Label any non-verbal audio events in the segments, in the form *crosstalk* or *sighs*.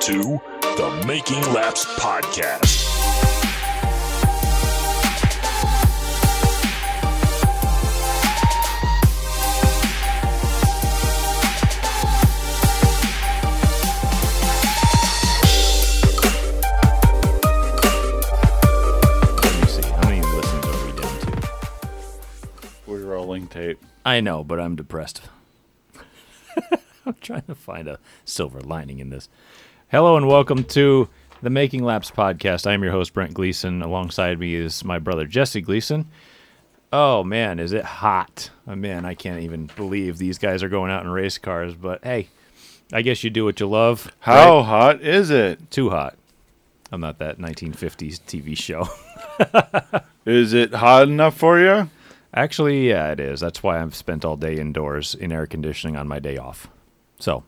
to the Making Laps Podcast. Let me see. How many listens are we down to? We're rolling tape. I know, but I'm depressed. *laughs* I'm trying to find a silver lining in this. Hello and welcome to the Making Laps podcast. I'm your host Brent Gleason. Alongside me is my brother Jesse Gleason. Oh man, is it hot? Oh, man, I can't even believe these guys are going out in race cars. But hey, I guess you do what you love. How right? hot is it? too hot? I'm not that 1950s TV show. *laughs* Is it hot enough for you? Actually, yeah, it is. That's why I've spent all day indoors in air conditioning on my day off. So,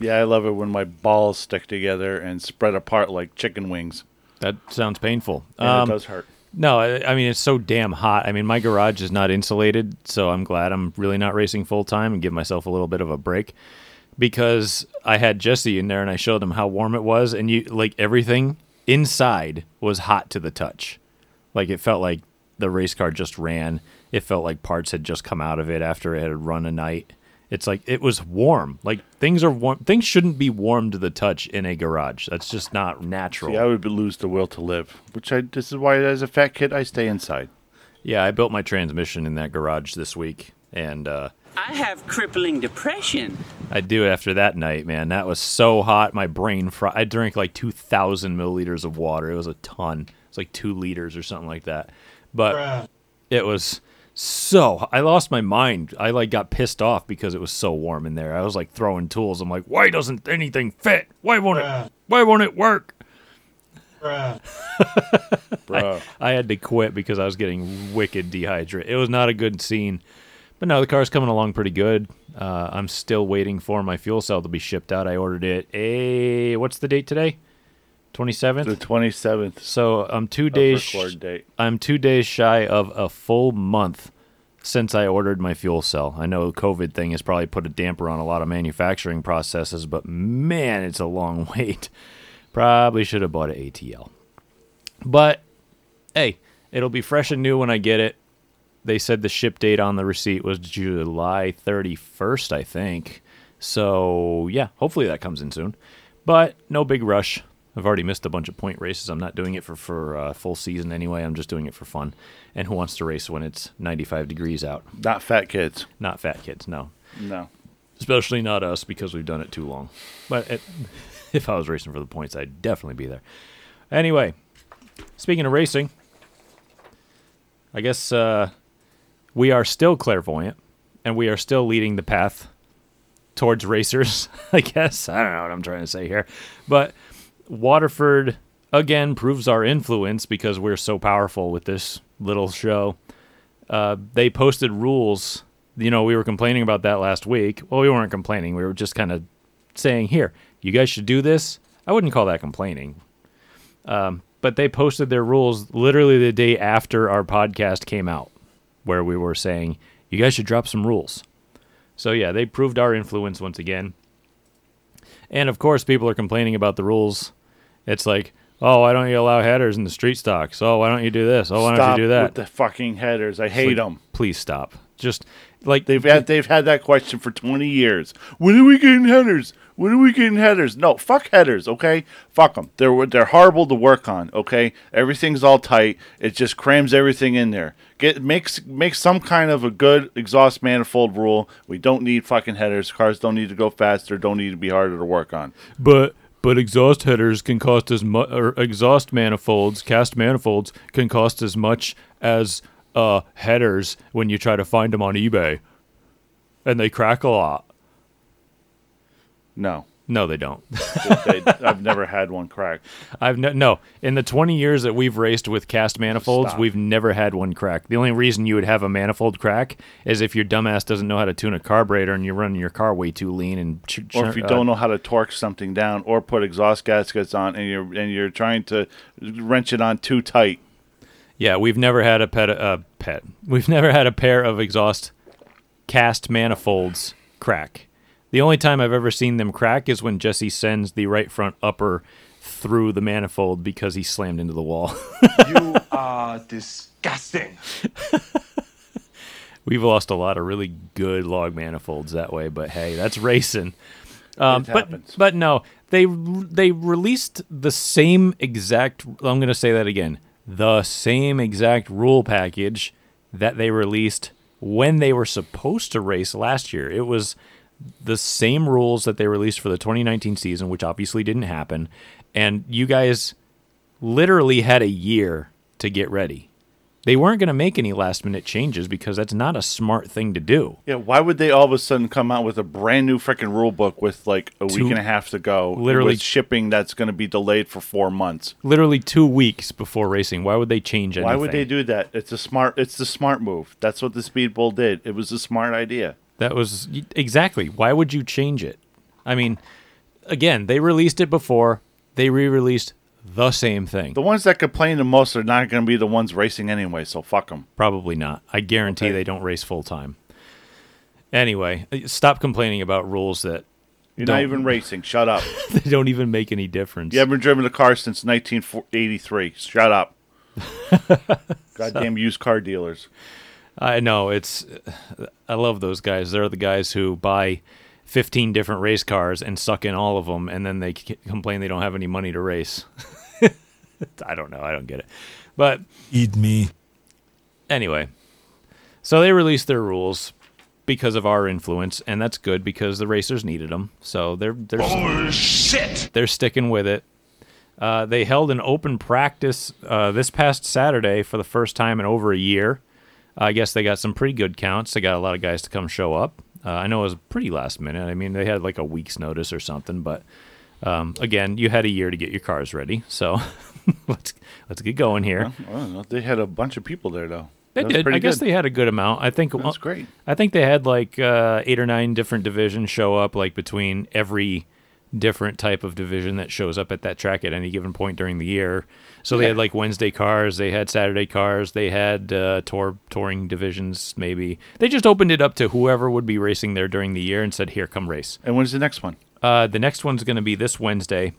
Yeah, I love it when my balls stick together and spread apart like chicken wings. that sounds painful. And Um, it does hurt. no, I, I mean it's so damn hot. I mean my garage is not insulated, so I'm glad I'm really not racing full time and give myself a little bit of a break because I had Jesse in there and I showed him how warm it was, and you like everything inside was hot to the touch. Like it felt like the race car just ran. It felt like parts had just come out of it after it had run a night. It's like it was warm. Like things are warm. Things shouldn't be warm to the touch in a garage. That's just not natural. See, I would lose the will to live, which I. This is why, as a fat kid, I stay inside. Yeah, I built my transmission in that garage this week, and uh, I have crippling depression. I do after that night, man. That was so hot, my brain fry. I drank like two thousand milliliters of water. It was a ton. It's like two liters or something like that. But it was so. I lost my mind. I like got pissed off because it was so warm in there. I was like throwing tools. I'm like, why doesn't anything fit? Why won't it? Why won't it work? Bro. *laughs* I had to quit because I was getting wicked dehydrated. It was not a good scene. But no, the car's coming along pretty good. Uh, I'm still waiting for my fuel cell to be shipped out. I ordered it. A what's the date today? Twenty the 27th So I'm two days. record date. I'm two days shy of a full month since I ordered my fuel cell. I know the COVID thing has probably put a damper on a lot of manufacturing processes, but man, it's a long *laughs* wait. Probably should have bought an ATL. But hey, it'll be fresh and new when I get it. They said the ship date on the receipt was July 31st, I think. So, yeah, hopefully that comes in soon. But no big rush. I've already missed a bunch of point races. I'm not doing it for for uh, full season anyway. I'm just doing it for fun. And who wants to race when it's 95 degrees out? Not fat kids. Not fat kids, no. No. Especially not us because we've done it too long. But it, *laughs* if I was racing for the points, I'd definitely be there. Anyway, speaking of racing, I guess uh, we are still clairvoyant and we are still leading the path towards racers. *laughs* I guess I don't know what I'm trying to say here, but Waterford again proves our influence because we're so powerful with this little show. Uh, they posted rules. You know, we were complaining about that last week. Well, we weren't complaining. We were just kind of saying, "Here, you guys should do this." I wouldn't call that complaining. Um, but they posted their rules literally the day after our podcast came out, where we were saying, "You guys should drop some rules." So yeah, they proved our influence once again. And of course, people are complaining about the rules. It's like, oh, why don't you allow headers in the street stocks? Oh, why don't you do this? Oh, why Stop don't you do that? with the fucking headers. I hate like, them. Please stop. Just like They've had they've had that question for 20 years. When are we getting headers? When are we getting headers? No, fuck headers, okay? Fuck them. They're they're horrible to work on, okay? Everything's all tight. It just crams everything in there. Get makes make some kind of a good exhaust manifold rule. We don't need fucking headers. Cars don't need to go faster. Don't need to be harder to work on. But but exhaust headers can cost as much, or exhaust manifolds, cast manifolds can cost as much as uh, headers when you try to find them on eBay, and they crack a lot. No, No, they don't. *laughs* They- I've never had one crack. I've no, no in the 20 years that we've raced with cast manifolds, Stop. we've never had one crack. The only reason you would have a manifold crack is if your dumbass doesn't know how to tune a carburetor and you're running your car way too lean and ch- or if you uh, don't know how to torque something down or put exhaust gaskets on and you're and you're trying to wrench it on too tight Yeah, we've never had a pet. Uh, pet. We've never had a pair of exhaust cast manifolds crack. The only time I've ever seen them crack is when Jesse sends the right front upper through the manifold because he slammed into the wall. *laughs* You are disgusting. *laughs* We've lost a lot of really good log manifolds that way, but hey, that's racing. Um, but happens. but no, they they released the same exact. I'm going to say that again. The same exact rule package that they released when they were supposed to race last year. It was the same rules that they released for the 2019 season, which obviously didn't happen. And you guys literally had a year to get ready. They weren't going to make any last minute changes because that's not a smart thing to do. Yeah, why would they all of a sudden come out with a brand new freaking rule book with like a Two- week and a half to go? Literally- shipping that's going to be delayed for four months. Literally two weeks before racing. Why would they change anything? Why would they do that? It's a smart. It's the smart move. That's what the Speed Bowl did. It was a smart idea. That was exactly. Why would you change it? I mean, again, they released it before. They re-released the same thing. The ones that complain the most are not going to be the ones racing anyway. So fuck them. Probably not. I guarantee Okay. they don't race full time. Anyway, stop complaining about rules that You're Don't. not even *laughs* racing. Shut up. they don't even make any difference. You haven't driven a car since 1983. Shut up. *laughs* Goddamn used car dealers. I know it's. I love those guys. They're the guys who buy 15 different race cars and suck in all of them, and then they c- complain they don't have any money to race. *laughs* I don't know. I don't get it. But Eat me. anyway, so they released their rules because of our influence, and that's good because the racers needed them. So they're they're Bullshit. they're sticking with it. Uh, they held an open practice uh, this past Saturday for the first time in over a year. I guess they got some pretty good counts. They got a lot of guys to come show up. Uh, I know it was pretty last minute. I mean, they had like a week's notice or something, but um, again, you had a year to get your cars ready. So *laughs* let's let's get going here. I. They had a bunch of people there though. They That did. I guess good. they had a good amount. I think That's great. I think they had like uh, eight or nine different divisions show up, like between every different type of division that shows up at that track at any given point during the year. So they had like Wednesday cars, they had Saturday cars, they had uh, tour touring divisions. Maybe they just opened it up to whoever would be racing there during the year and said, "Here, come race." And when's the next one? Uh, the next one's going to be this Wednesday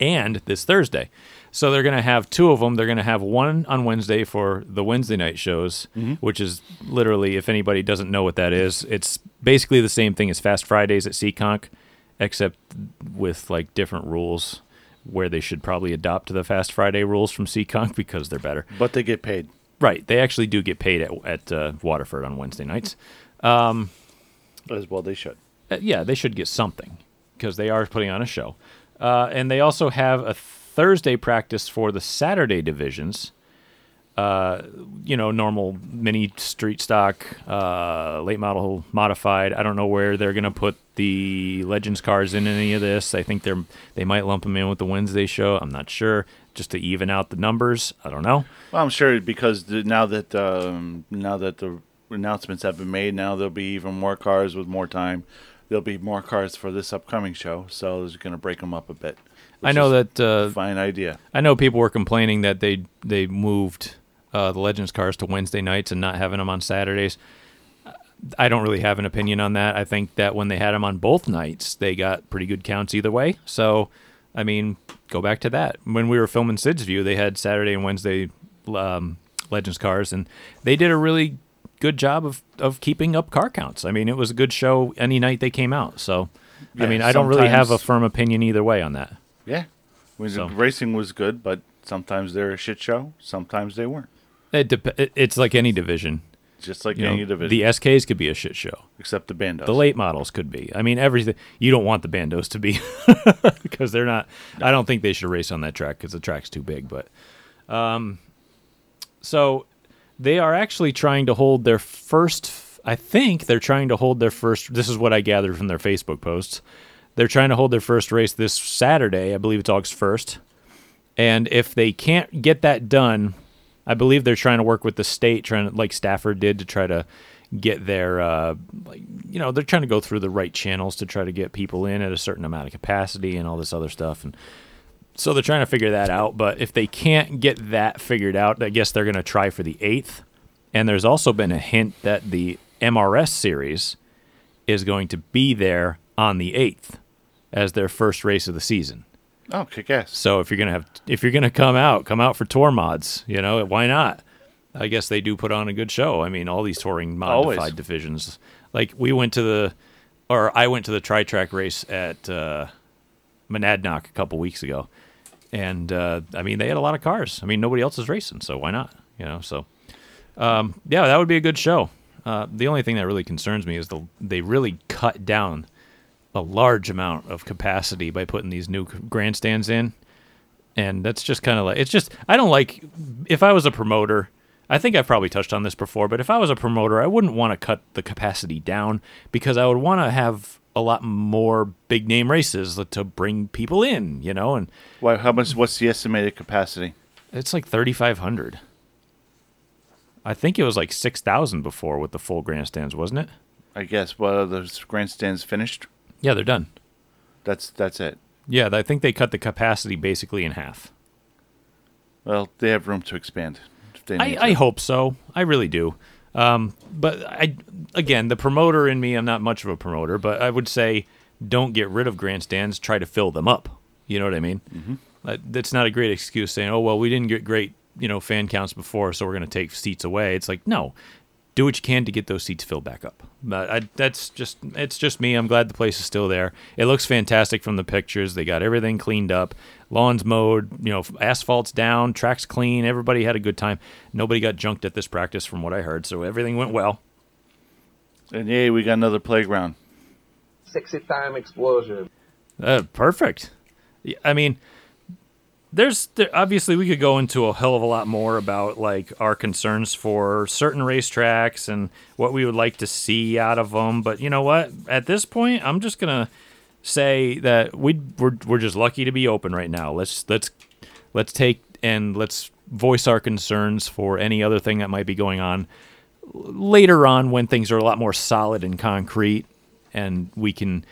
and this Thursday. So they're going to have two of them. They're going to have one on Wednesday for the Wednesday night shows, which is literally, if anybody doesn't know what that is, it's basically the same thing as Fast Fridays at Seekonk, except with like different rules where they should probably adopt the Fast Friday rules from Seekonk *laughs* because they're better. But they get paid. Right. They actually do get paid at, at uh, Waterford on Wednesday nights. As well, they should. Uh, yeah, they should get something because they are putting on a show. Uh, and they also have a Thursday practice for the Saturday divisions. Uh, you know, normal mini street stock, uh, late model modified. I don't know where they're gonna put the Legends cars in any of this. I think they're they might lump them in with the Wednesday show. I'm not sure, just to even out the numbers. I don't know. Well, I'm sure because the, now that um, now that the announcements have been made, now there'll be even more cars with more time. There'll be more cars for this upcoming show, so it's going to break them up a bit. I know that uh, fine idea. I know people were complaining that they they moved uh, the Legends cars to Wednesday nights and not having them on Saturdays. I don't really have an opinion on that. I think that when they had them on both nights, they got pretty good counts either way. So, I mean, go back to that. When we were filming Sid's View, they had Saturday and Wednesday um, Legends cars, and they did a really good job of, of keeping up car counts. I mean, it was a good show any night they came out. So, I mean, I don't really have a firm opinion either way on that. Yeah, when So- the racing was good, but sometimes they're a shit show. Sometimes they weren't. It dep- it's like any division. Just like You any know, division, the SKs could be a shit show. except the bandos. The late models could be. I mean, everything. You don't want the bandos to be *laughs* because they're not. I don't think they should race on that track because the track's too big. But, um, so they are actually trying to hold their first. I think they're trying to hold their first. This is what I gathered from their Facebook posts. They're trying to hold their first race this Saturday. I believe it's August first. And if they can't get that done, I believe they're trying to work with the state, trying to like Stafford did to try to get their uh, like you know they're trying to go through the right channels to try to get people in at a certain amount of capacity and all this other stuff. And so they're trying to figure that out. But if they can't get that figured out i guess they're going to try for the 8th and there's also been a hint that the mrs series is going to be there on the 8th as their first race of the season. Oh, kick ass. So if you're gonna have, if you're gonna come out, come out for tour mods. You know, why not? I guess they do put on a good show. I mean, all these touring modified Always. divisions. Like we went to the, or I went to the tri track race at uh, Monadnock a couple weeks ago, and uh, I mean they had a lot of cars. I mean nobody else is racing, so why not? You know, so um, yeah, that would be a good show. Uh, the only thing that really concerns me is the they really cut down a large amount of capacity by putting these new grandstands in, and that's just kind of like it's just I don't like if I was a promoter. I think I've probably touched on this before, but if I was a promoter, I wouldn't want to cut the capacity down because I would want to have a lot more big name races to bring people in, you know, and Why? How much? What's the estimated capacity? it's like 3500. I think it was like 6000 before with the full grandstands, wasn't it? I guess. Are those grandstands finished? Yeah, they're done. That's that's it. Yeah, I think they cut the capacity basically in half. Well, they have room to expand. I, I hope so. I really do. Um, but I again, the promoter in me, I'm not much of a promoter, but I would say don't get rid of grandstands. Try to fill them up. You know what I mean? Mm-hmm. Uh, that's not a great excuse saying, "Oh well, we didn't get great you know fan counts before, so we're going to take seats away." It's like no. Do what you can to get those seats filled back up. But I, that's just it's just me. I'm glad the place is still there. It looks fantastic from the pictures. They got everything cleaned up, lawns mowed, you know, asphalt's down, tracks clean. Everybody had a good time. Nobody got junked at this practice, from what I heard. So everything went well. And yay, we got another playground. Sexy time explosion. Uh, perfect. I mean, there's there, obviously we could go into a hell of a lot more about like our concerns for certain racetracks and what we would like to see out of them. But you know what? At this point, I'm just gonna say that we we're we're just lucky to be open right now. Let's let's let's take and let's voice our concerns for any other thing that might be going on later on when things are a lot more solid and concrete and we can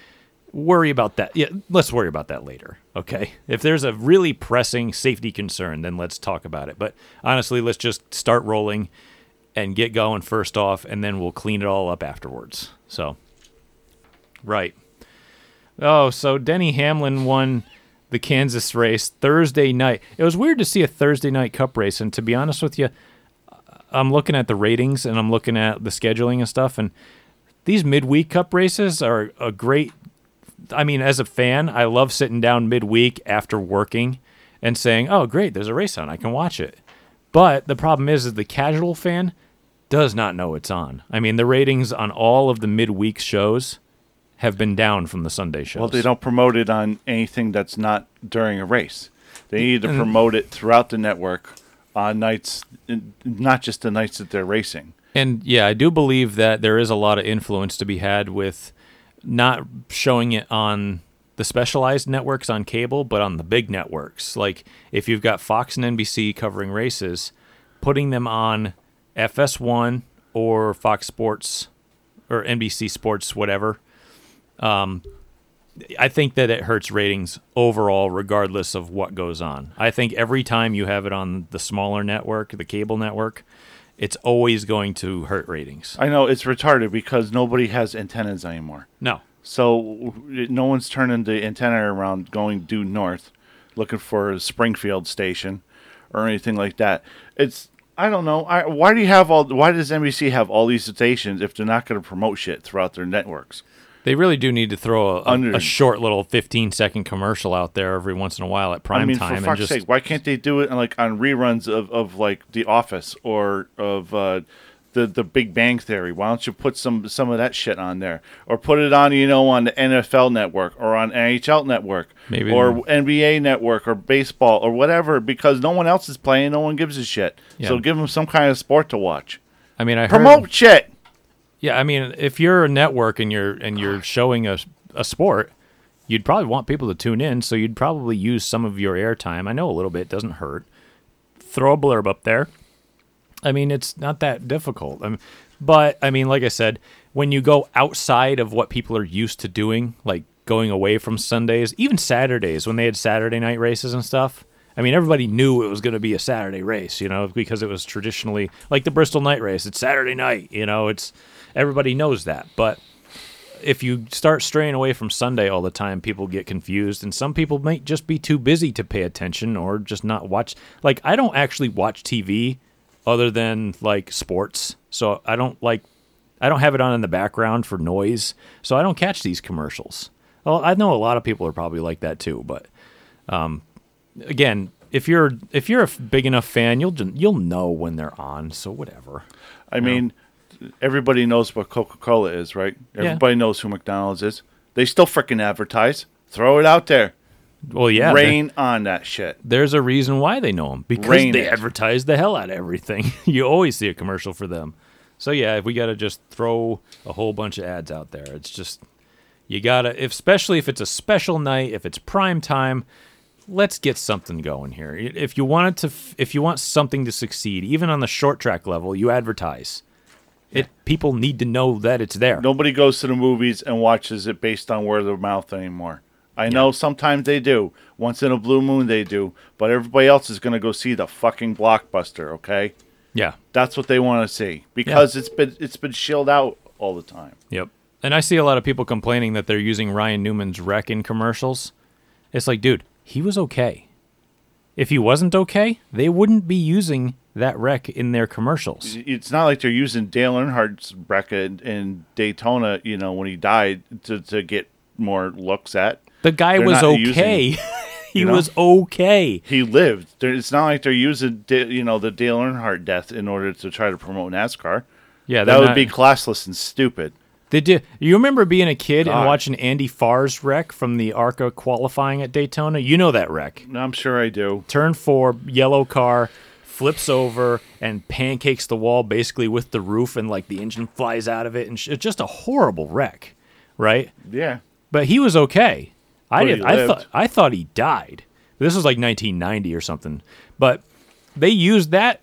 worry about that. Yeah, let's worry about that later. Okay. If there's a really pressing safety concern, then let's talk about it. But honestly, let's just start rolling and get going first off, and then we'll clean it all up afterwards. So, right. Oh, so Denny Hamlin won the Kansas race Thursday night. It was weird to see a Thursday night cup race, and to be honest with you, I'm looking at the ratings and I'm looking at the scheduling and stuff, and these midweek cup races are a great. I mean, as a fan, I love sitting down midweek after working and saying, "Oh, great, there's a race on. I can watch it." But the problem is, is the casual fan does not know it's on. I mean, the ratings on all of the midweek shows have been down from the Sunday shows. Well, they don't promote it on anything that's not during a race. They mm, need to promote it throughout the network on nights, not just the nights that they're racing. And yeah, I do believe that there is a lot of influence to be had with not showing it on the specialized networks on cable, but on the big networks. Like if you've got Fox and NBC covering races, putting them on FS1 or Fox Sports or NBC Sports, whatever. Um, I think that it hurts ratings overall, regardless of what goes on. I think every time you have it on the smaller network, the cable network, it's always going to hurt ratings. I know it's retarded because nobody has antennas anymore. No. So no one's turning the antenna around going due north, looking for a Springfield station or anything like that. It's I don't know. I, why do you have all? Why does NBC have all these stations if they're not going to promote shit throughout their networks? They really do need to throw a, Under- a short little 15 second commercial out there every once in a while at prime I mean, time for and fuck's just sake, why can't they do it on, like on reruns of, of like The Office or of uh, the the Big Bang Theory? Why don't you put some some of that shit on there, or put it on you know on the NFL Network or on NHL Network, Maybe or NBA Network or baseball or whatever? Because no one else is playing, no one gives a shit. Yeah. So give them some kind of sport to watch. I mean I heard, Promote shit. Yeah, I mean if you're a network and you're and you're *sighs* showing a a sport, you'd probably want people to tune in, so you'd probably use some of your airtime. I know a little bit doesn't hurt. Throw a blurb up there. I mean, it's not that difficult. I mean, but I mean, like I said, when you go outside of what people are used to doing, like going away from Sundays, even Saturdays when they had Saturday night races and stuff. I mean, everybody knew it was going to be a Saturday race, you know, because it was traditionally like the Bristol night race. It's Saturday night, you know. It's everybody knows that, but if you start straying away from Sunday all the time, people get confused, and some people might just be too busy to pay attention or just not watch. Like, I don't actually watch TV other than like sports, so I don't like, I don't have it on in the background for noise, so I don't catch these commercials. Well, I know a lot of people are probably like that too, but um, again, if you're if you're a big enough fan, you'll you'll know when they're on. So whatever. I mean, everybody knows what Coca Cola is, right? Everybody knows who McDonald's is. They still freaking advertise. Throw it out there. Well, yeah, Rain on that shit. there's a reason why they know them because Rain they it. advertise the hell out of everything. *laughs* you always see a commercial for them. So yeah, if we got to just throw a whole bunch of ads out there. It's just you gotta, if, especially if it's a special night, if it's prime time. Let's get something going here. If you want it to, if you want something to succeed, even on the short track level, you advertise. It people need to know that it's there. Nobody goes to the movies and watches it based on word of mouth anymore. I know sometimes they do. Once in a blue moon they do. But everybody else is going to go see the fucking blockbuster, okay? Yeah. That's what they want to see because it's been it's been shilled out all the time. Yep. And I see a lot of people complaining that they're using Ryan Newman's wreck in commercials. It's like, dude, he was okay. If he wasn't okay, they wouldn't be using that wreck in their commercials. It's not like they're using Dale Earnhardt's wreck in, Daytona, you know, when he died to, to get more looks at. The guy They're was not using- *laughs* okay. he you know? was okay. He lived. It's not like they're using, you know, the Dale Earnhardt death in order to try to promote NASCAR. Yeah, That would not- be classless and stupid. They did. You remember being a kid and watching Andy Farr's wreck from the ARCA qualifying at Daytona? You know that wreck. I'm sure I do. turn four, yellow car, flips over and pancakes the wall basically with the roof, and like the engine flies out of it, and sh- it's just a horrible wreck, right? Yeah. But he was okay. I did. I thought I thought he died. This was like 1990 or something. But they used that,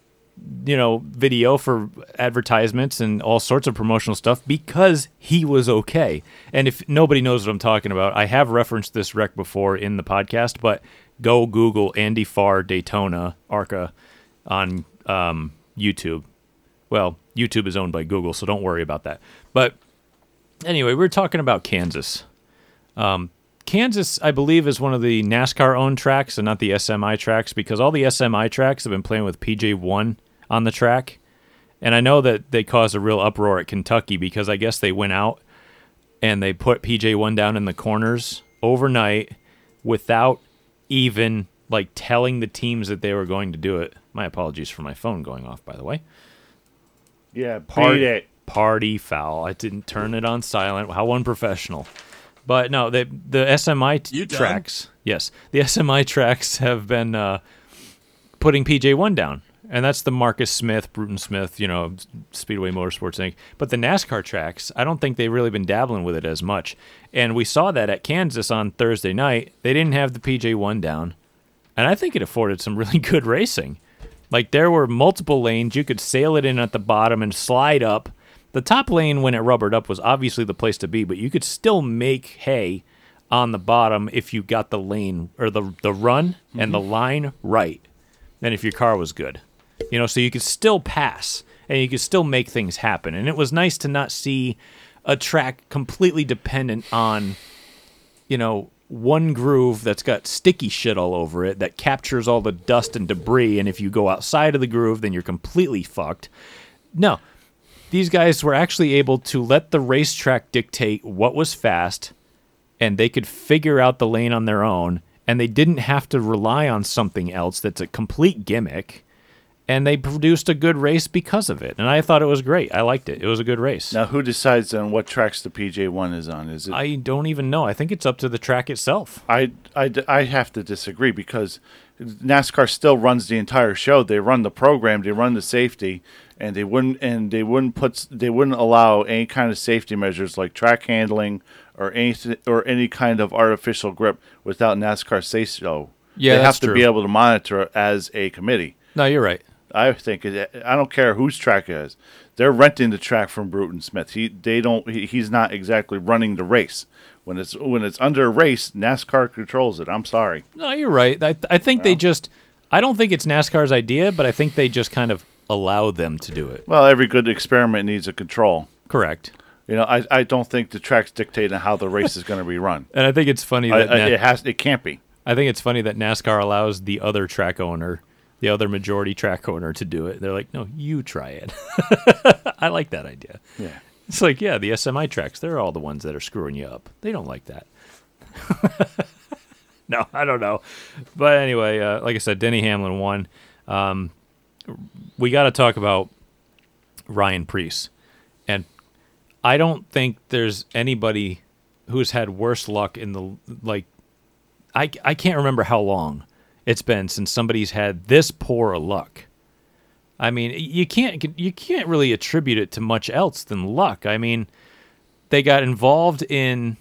you know, video for advertisements and all sorts of promotional stuff because he was okay. And if nobody knows what I'm talking about, I have referenced this wreck before in the podcast. But go Google Andy Farr Daytona Arca on um, YouTube. Well, YouTube is owned by Google, so don't worry about that. But anyway, we're talking about Kansas. Um, Kansas, I believe, is one of the NASCAR owned tracks and not the SMI tracks because all the SMI tracks have been playing with PJ1 on the track. And I know that they caused a real uproar at Kentucky because I guess they went out and they put PJ1 down in the corners overnight without even like telling the teams that they were going to do it. My apologies for my phone going off, by the way. Yeah. Party, it. party foul. I didn't turn it on silent. How unprofessional. But no, the the SMI t- You tracks. Yes, the SMI tracks have been uh, putting PJ one down, and that's the Marcus Smith, Bruton Smith, you know, Speedway Motorsports Inc. But the NASCAR tracks, I don't think they've really been dabbling with it as much. And we saw that at Kansas on Thursday night. They didn't have the PJ one down, and I think it afforded some really *laughs* good racing. Like there were multiple lanes. You could sail it in at the bottom and slide up. The top lane, when it rubbered up, was obviously the place to be, but you could still make hay on the bottom if you got the lane or the the run and the mm-hmm. line right. And if your car was good, you know, so you could still pass and you could still make things happen. And it was nice to not see a track completely dependent on you know, one groove that's got sticky shit all over it that captures all the dust and debris. And if you go outside of the groove, then you're completely fucked. No, these guys were actually able to let the racetrack dictate what was fast, and they could figure out the lane on their own, and they didn't have to rely on something else that's a complete gimmick. And they produced a good race because of it. And I thought it was great. I liked it. It was a good race. Now, who decides on what tracks the PJ1 is on? Is it I don't even know. I think it's up to the track itself. I, I, I have to disagree because NASCAR still runs the entire show. They run the program, they run the safety, and they wouldn't and they wouldn't put they wouldn't allow any kind of safety measures like track handling or any or any kind of artificial grip without NASCAR say so. Yeah, they have to true. be able to monitor as a committee. No, you're right. I think I don't care whose track it is. They're renting the track from Bruton Smith. He they don't he, he's not exactly running the race. When it's when it's under a race, NASCAR controls it. I'm sorry. No, you're right. I, I think they just. I don't think it's NASCAR's idea, but I think they just kind of allow them to do it. Well, every good experiment needs a control. Correct. You know, I, I don't think the track's dictating how the race is going to be run. *laughs* And I think it's funny I, that I- Na- it has. It can't be. I think it's funny that NASCAR allows the other track owner, the other majority track owner, to do it. They're like, no, you try it. *laughs* I like that idea. Yeah. It's like, yeah, the SMI tracks, they're all the ones that are screwing you up. They don't like that. *laughs* no, I don't know. But anyway, uh, like I said, Denny Hamlin won. Um, we got to talk about Ryan Preece. And I don't think there's anybody who's had worse luck in the, like, I, I can't remember how long it's been since somebody's had this poor a luck. I mean, you can't you can't really attribute it to much else than luck. I mean, they got involved in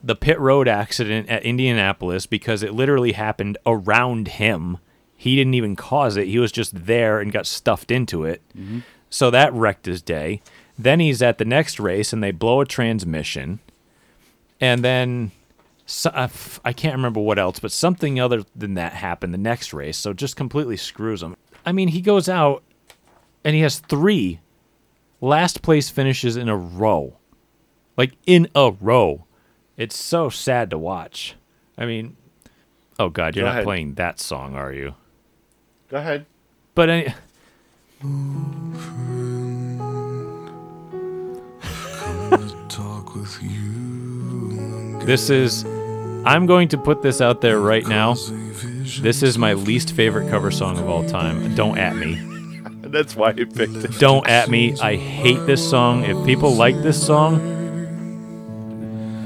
the pit road accident at Indianapolis because it literally happened around him. He didn't even cause it. He was just there and got stuffed into it. Mm-hmm. So that wrecked his day. Then he's at the next race and they blow a transmission. And then so, I f- I can't remember what else, but something other than that happened the next race. So just completely screws him. I mean, he goes out and he has three last place finishes in a row. Like in a row. It's so sad to watch. I mean, oh God, you're Go not ahead. playing that song, are you? Go ahead. But any, talk with you. this is. I'm going to put this out there right now. This is my least favorite cover song of all time. Don't at me. *laughs* That's why I picked it. Don't at me. I hate this song. If people like this song,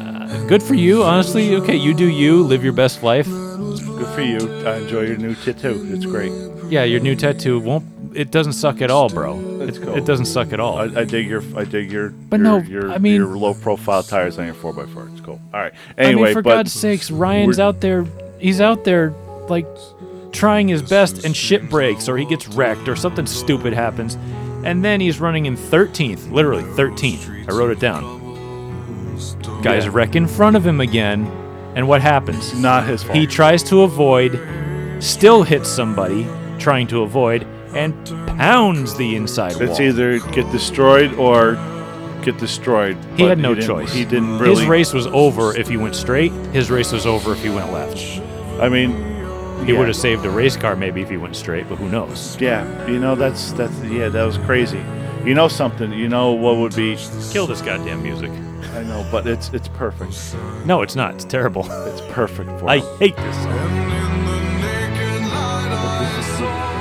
uh, good for you. Honestly, okay, you do you. Live your best life. Good for you. I enjoy your new tattoo. It's great. Yeah, your new tattoo won't. It doesn't suck at all, bro. It's it, cool. it doesn't suck at all. I, I dig your. I dig your. But your, no, your, I mean- your low profile tires on your four x four. It's cool. All right. I Anyway, mean, for but God's sakes, Ryan's out there. He's out there, like, trying his best, and shit breaks, or he gets wrecked, or something stupid happens, and then he's running in 13th, literally 13th. I wrote it down. Guys wreck in front of him again, and what happens? not his fault. He tries to avoid, still hits somebody trying to avoid, and pounds the inside It's wall. either get destroyed or get destroyed. He had no didn't- choice. He didn't really. His race was over if he went straight. His race was over if he went left. I mean, He yeah. would have saved a race car maybe if he went straight, but who knows? Yeah, you know that's that's yeah that was crazy. You know something? You know what would be? Kill this goddamn music. I know, but it's it's perfect. No, it's not. It's terrible. It's perfect for. I him. hate this song.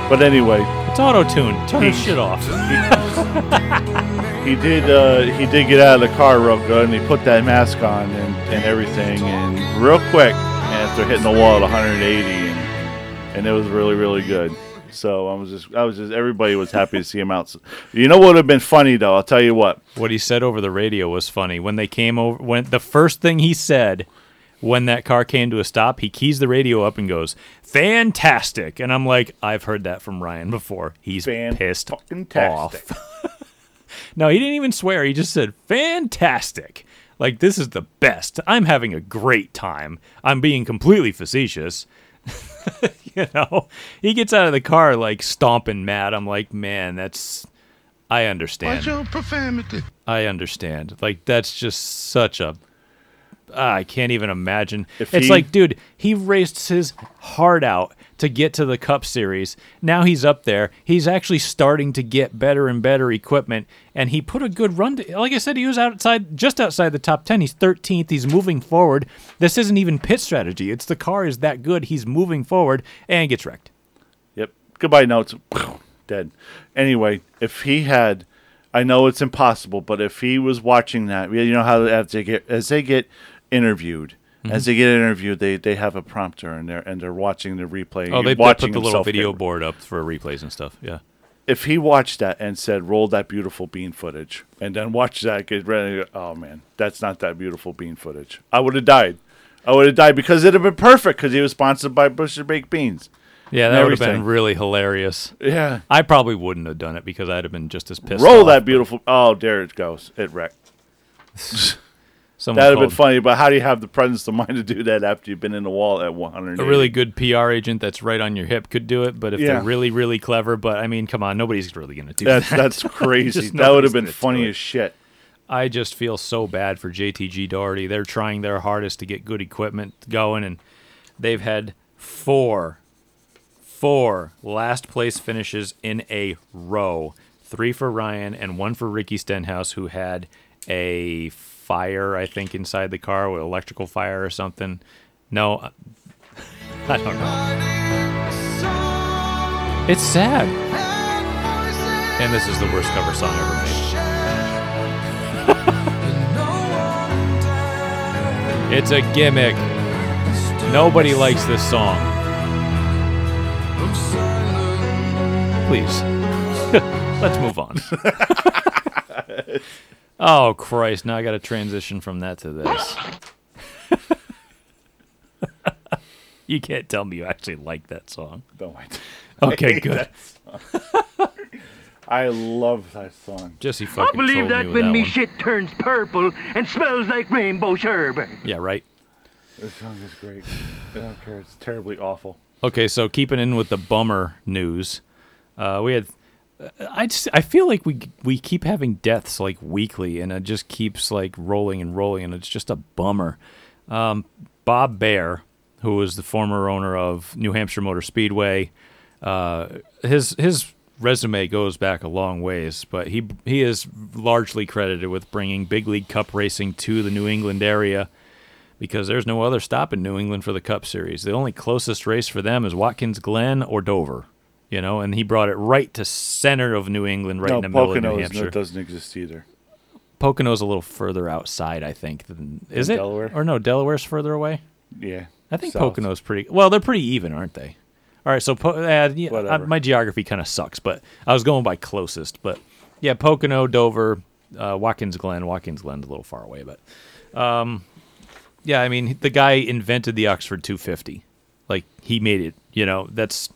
But anyway, It's auto tuned. Turn this He- shit off. *laughs* he did uh, he did get out of the car real good, and he put that mask on and, and everything, and real quick after hitting the wall at 180, and and it was really really good. So I was just I was just everybody was happy to see him out. You know what would have been funny though? I'll tell you what. What he said over the radio was funny. When they came over, when the first thing he said when that car came to a stop, he keys the radio up and goes, "Fantastic!" And I'm like, I've heard that from Ryan before. He's pissed Fan-fucking-tastic. off. *laughs* no, he didn't even swear. He just said, "Fantastic!" Like this is the best. I'm having a great time. I'm being completely facetious. *laughs* you know, he gets out of the car like stomping mad. I'm like, man, that's. I understand. What's your profanity? I understand. Like that's just such a. Ah, I can't even imagine. If it's he- like, dude, he raced his heart out to get to the Cup Series. Now he's up there. He's actually starting to get better and better equipment, and he put a good run. To, like I said, he was outside, just outside the top ten. He's 13th. He's moving forward. This isn't even pit strategy. It's the car is that good. He's moving forward and gets wrecked. Yep. Goodbye notes. *sniffs* Dead. Anyway, if he had, I know it's impossible, but if he was watching that, you know how as they get as they get interviewed, Mm-hmm. as they get interviewed, they they have a prompter and they're and they're watching the replay. Oh, they, put the little video board up for replays and stuff. Yeah. If he watched that and said, "Roll that beautiful bean footage," and then watch that get ready, oh man, that's not that beautiful bean footage. I would have died. I would have died because it'd have been perfect because he was sponsored by Bush's Baked Beans. Yeah, that would have been really hilarious. Yeah. I probably wouldn't have done it because I'd have been just as pissed. Roll off, that beautiful. Oh, there it goes. It wrecked. *laughs* someone That'd have been funny, but how do you have the presence of mind to do that after you've been in the wall at 100? A really good PR agent that's right on your hip could do it, but if Yeah. they're really, really clever, but I mean, come on, nobody's really going to do That's that. that's *laughs* crazy. That would have been funny as shit. I just feel so bad for JTG Daugherty. They're trying their hardest to get good equipment going, and they've had four, four last place finishes in a row. Three for Ryan and one for Ricky Stenhouse, who had a fire, I think, inside the car, with electrical fire or something. No, uh, *laughs* I don't know. It's sad. And this is the worst cover song ever made. *laughs* It's a gimmick. Nobody likes this song. Please. *laughs* Let's move on. Oh, Christ. Now I got to transition from that to this. *laughs* you can't tell me you actually like that song. No, I *laughs* Okay, hate good. *laughs* I love that song. Jesse I fucking believe trolled that me with when that me one. shit turns purple and smells like rainbow sherbet. Yeah, right. This song is great. I don't care. It's terribly awful. Okay, so keeping in with the bummer news, uh, we had. I just I feel like we we keep having deaths like weekly, and it just keeps like rolling and rolling, and it's just a bummer. Um, Bob Bahre, who was the former owner of New Hampshire Motor Speedway, uh, his his resume goes back a long ways, but he he is largely credited with bringing big league Cup racing to the New England area because there's no other stop in New England for the Cup Series. The only closest race for them is Watkins Glen or Dover, you know, and he brought it right to center of New England, right no, in the middle of New Hampshire. no, doesn't exist either. Pocono's a little further outside, I think. Than, is it? Delaware? Or no, Delaware's further away. Yeah. I think south. Pocono's pretty. Well, they're pretty even, aren't they? All right, so po- uh, yeah, Whatever. my geography kind of sucks, but I was going by closest. But yeah, Pocono, Dover, uh, Watkins Glen. Watkins Glen's a little far away, but um, yeah, I mean the guy invented the Oxford 250. Like he made it. You know, that's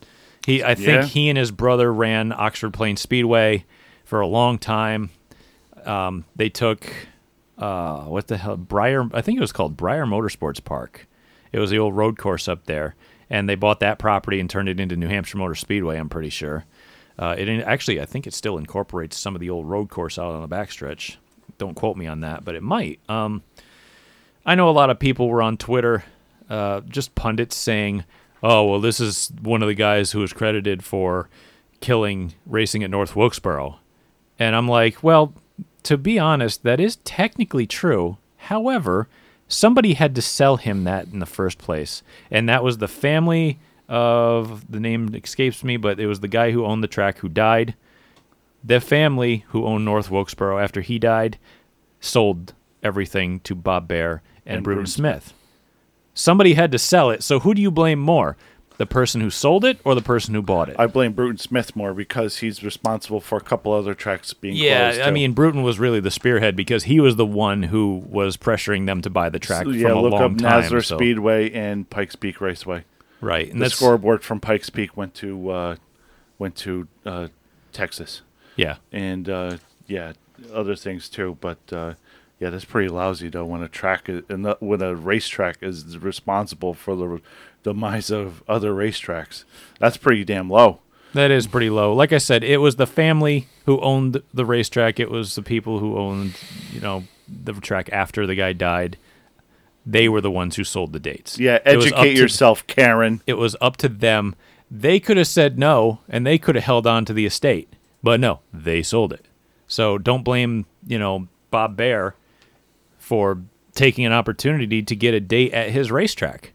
he. I think Yeah. he and his brother ran Oxford Plains Speedway for a long time. Um, they took uh, what the hell, Bryar? I think it was called Bryar Motorsports Park. It was the old road course up there, and they bought that property and turned it into New Hampshire Motor Speedway. I'm pretty sure. Uh, it actually, I think it still incorporates some of the old road course out on the backstretch. Don't quote me on that, but it might. Um, I know a lot of people were on Twitter, uh, just pundits saying, "Oh, well, this is one of the guys who was credited for killing racing at North Wilkesboro," and I'm like, "Well, to be honest, that is technically true. However, somebody had to sell him that in the first place, and that was the family of the name escapes me, but it was the guy who owned the track who died. The family who owned North Wilkesboro after he died sold everything to Bob Bahre and, And Bruton Bruton Smith. Somebody had to sell it, so who do you blame more? The person who sold it or the person who bought it? I blame Bruton Smith more because he's responsible for a couple other tracks being Yeah, closed. I too. mean, Bruton was really the spearhead because he was the one who was pressuring them to buy the track So, from yeah, a look long up time. Nazareth so- Speedway and Pikes Peak Raceway. right? And the scoreboard from Pikes Peak went to uh, went to uh, Texas, yeah, and uh, yeah, other things too. But uh, yeah, that's pretty lousy though when a track is, and the- when a racetrack is responsible for the demise of other racetracks. That's pretty damn low. that is pretty low. Like I said, it was the family who owned the racetrack. It was the people who owned, you know, the track after the guy died. They were the ones who sold the dates. Yeah, It was up educate to- yourself, Karen. it was up to them. They could have said no, and they could have held on to the estate, but no, they sold it. So don't blame you know Bob Bahre for taking an opportunity to get a date at his racetrack.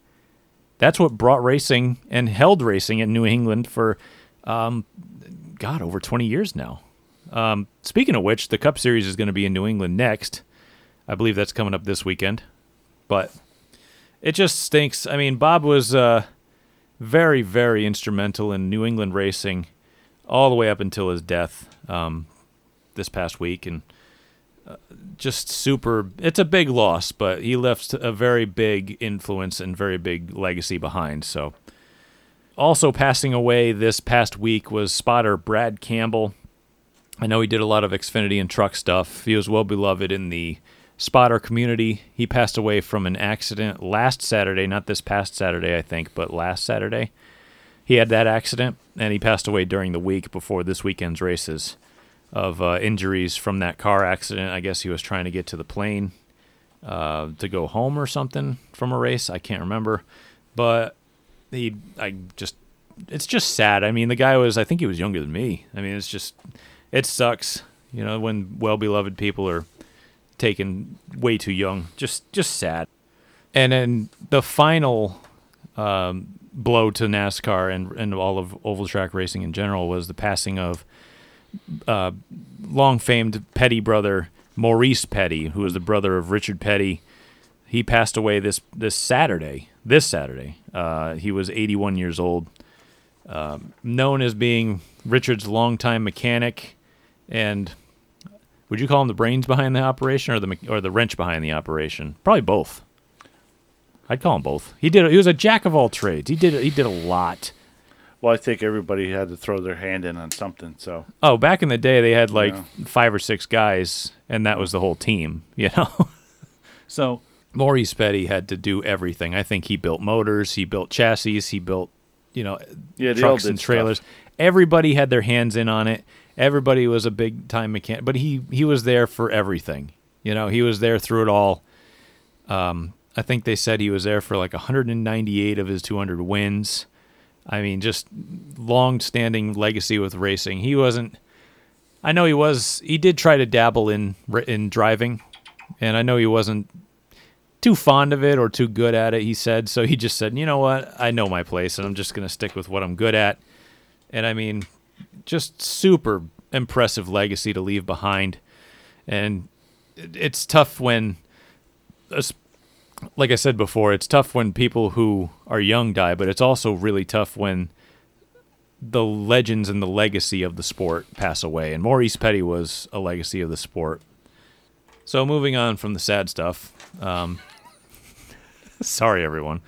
That's what brought racing and held racing in New England for, um, God, over twenty years now. Um, speaking of which, the Cup Series is going to be in New England next. I believe that's coming up this weekend, but it just stinks. I mean, Bob was. Uh, very, very instrumental in New England racing all the way up until his death um, this past week. And just super, it's a big loss, but he left a very big influence and very big legacy behind. So, also passing away this past week was spotter Brad Campbell. I know he did a lot of Xfinity and truck stuff. He was well beloved in the spotter community. He passed away from an accident last Saturday, not this past Saturday, I think, but last Saturday. He had that accident, and he passed away during the week before this weekend's races. Of uh, injuries from that car accident. I guess he was trying to get to the plane uh, to go home or something from a race. I can't remember, but he, I just, it's just sad. I mean, the guy was, I think he was younger than me. I mean, it's just, it sucks, you know, when well beloved people are taken way too young. Just, just sad. And then the final um, blow to NASCAR and, and all of oval track racing in general was the passing of uh, long famed Petty brother Maurice Petty, who was the brother of Richard Petty. He passed away this this Saturday. This Saturday, uh, he was 81 years old. Um, known as being Richard's longtime mechanic, and would you call him the brains behind the operation or the or the wrench behind the operation? Probably both. I'd call him both. He did. He was a jack of all trades. He did. He did a lot. Well, I think everybody had to throw their hand in on something. So Oh, back in the day, they had like Yeah. five or six guys, and that was the whole team. *laughs* You know. so Maurice Petty had to do everything. I think he built motors. He built chassis. He built, you know, Yeah, trucks and stuff. trailers. Everybody had their hands in on it. Everybody was a big time mechanic, but he he was there for everything. You know, he was there through it all. Um, I think they said he was there for like 198 of his 200 wins. I mean, just long-standing legacy with racing. He wasn't. I know he was. He did try to dabble in in driving, and I know he wasn't too fond of it or too good at it. He said so. He just said, "You know what? I know my place, and I'm just going to stick with what I'm good at." And I mean, just super impressive legacy to leave behind, and it's tough when, like I said before, it's tough when people who are young die, but it's also really tough when the legends and the legacy of the sport pass away. And Maurice Petty was a legacy of the sport. So moving on from the sad stuff. Um, *laughs* sorry, everyone.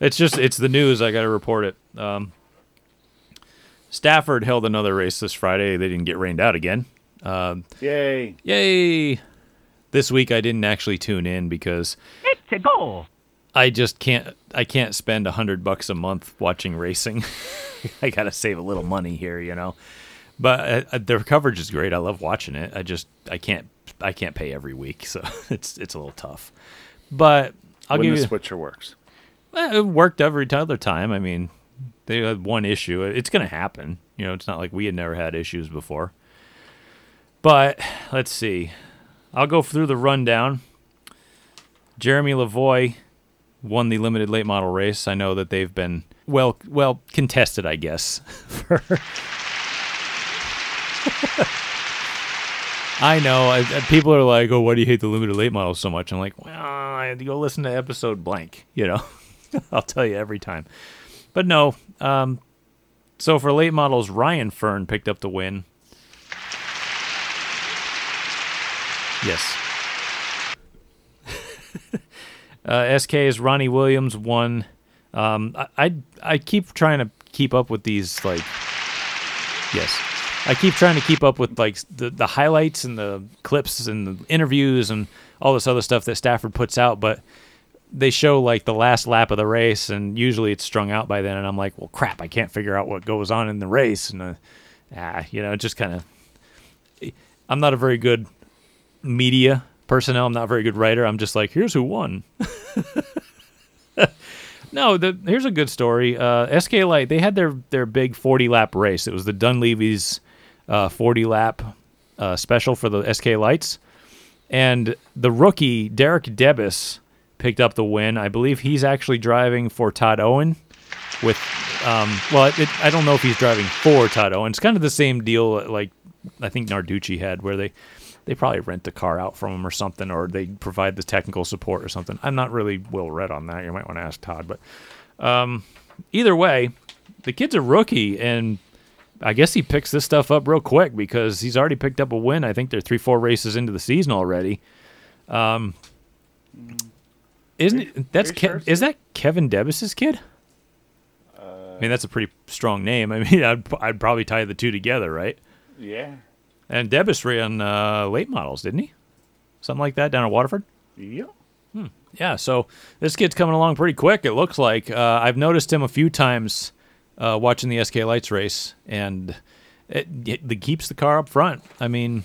It's just it's the news. I got to report it. Um, Stafford held another race this Friday. They didn't get rained out again. Um, yay! yay! This week I didn't actually tune in because It's a goal. I just can't. I can't spend a hundred bucks a month watching racing. *laughs* I gotta save a little money here, you know. But uh, their coverage is great. I love watching it. I just I can't I can't pay every week, so *laughs* it's it's a little tough. But I'll when give the you. switcher works. It worked every other time. I mean, they had one issue. It's going to happen. You know, it's not like we had never had issues before. But let's see. I'll go through the rundown. Jeremy Lavoie won the limited late model race. I know that they've been well well contested, I guess. *laughs* I know. I, people are like, "Oh, why do you hate the limited late models so much?" I'm like, "Well, I had to go listen to episode blank." You know, *laughs* I'll tell you every time. But no. Um, so for late models, Ryan Fern picked up the win. Yes. Uh, is Ronnie Williams one. Um, I, I I keep trying to keep up with these like. Yes. I keep trying to keep up with like the, the highlights and the clips and the interviews and all this other stuff that Stafford puts out, but they show like the last lap of the race and usually it's strung out by then and I'm like, well crap, I can't figure out what goes on in the race and uh, ah, you know, it just kind of I'm not a very good media personnel, I'm not a very good writer. I'm just like, here's who won. *laughs* No, the, here's a good story. Uh, SK Light they had their their big 40 lap race. It was the Dunleavy's uh, 40 lap uh, special for the SK Lights, and the rookie Derek Debus picked up the win. I believe he's actually driving for Todd Owen. With um, well, it, I don't know if he's driving for Todd Owen. It's kind of the same deal like I think Narducci had, where they they probably rent the car out from him or something, or they provide the technical support or something. I'm not really well read on that. You might want to ask Todd, but um, either way, the kid's a rookie, and I guess he picks this stuff up real quick because he's already picked up a win. I think they're three, four races into the season already. Um, isn't it? That's Ke- sure, is that Kevin Debus's kid? I mean, that's a pretty strong name. I mean, *laughs* I'd, I'd probably tie the two together, right? Yeah. And Debus ran uh, late models, didn't he? Something like that down at Waterford. Yep. Yeah, so this kid's coming along pretty quick. It looks like uh, I've noticed him a few times uh, watching the SK Lights race, and it, it, it keeps the car up front. I mean,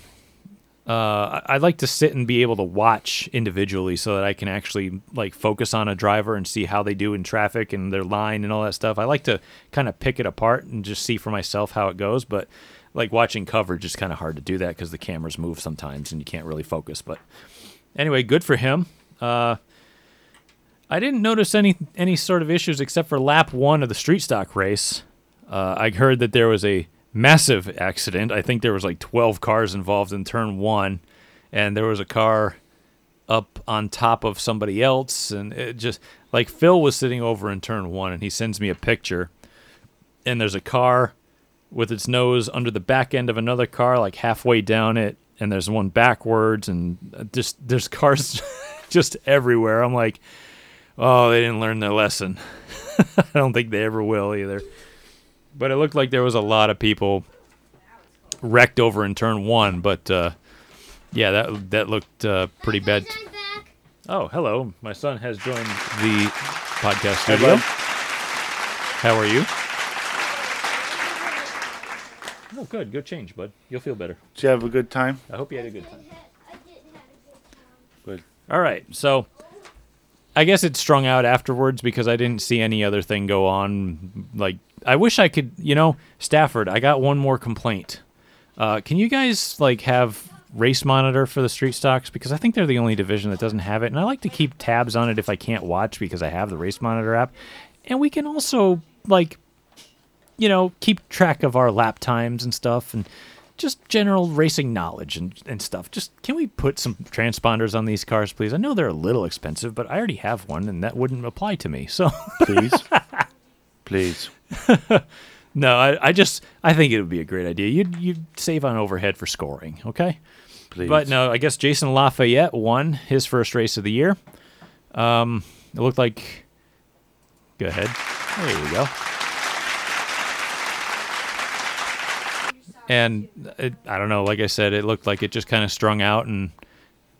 uh, I like to sit and be able to watch individually so that I can actually like focus on a driver and see how they do in traffic and their line and all that stuff. I like to kind of pick it apart and just see for myself how it goes. But like watching coverage is kind of hard to do that because the cameras move sometimes and you can't really focus. But anyway, good for him. Uh, I didn't notice any any sort of issues except for lap one of the street stock race. Uh, I heard that there was a massive accident. I think there was like 12 cars involved in turn one, and there was a car up on top of somebody else, and it just like Phil was sitting over in turn one, and he sends me a picture, and there's a car with its nose under the back end of another car, like halfway down it, and there's one backwards, and uh, just there's cars *laughs* just everywhere. I'm like, oh, they didn't learn their lesson. *laughs* I don't think they ever will either. But it looked like there was a lot of people wrecked over in turn one. But uh, yeah, that that looked uh, pretty bad. Oh, hello. My son has joined the podcast studio. bud. How are you? Oh, good. Go change, bud. You'll feel better. Did you have a good time? I hope you had a good time. Good. All right, so I guess it strung out afterwards because I didn't see any other thing go on. Like, I wish I could, you know, Stafford. I got one more complaint. Uh, can you guys like have race monitor for the street stocks because I think they're the only division that doesn't have it, and I like to keep tabs on it if I can't watch because I have the race monitor app, and we can also like, you know, keep track of our lap times and stuff and just general racing knowledge and, and stuff. Just can we put some transponders on these cars, please? I know they're a little expensive, but I already have one, and that wouldn't apply to me. So Please. *laughs* Please. no, I, I just I think it would be a great idea. You'd you'd save on overhead for scoring, okay? Please. But no, I guess Jason Lafayette won his first race of the year. Um, it looked like. Go ahead. There we go. And it, I don't know. Like I said, it looked like it just kind of strung out and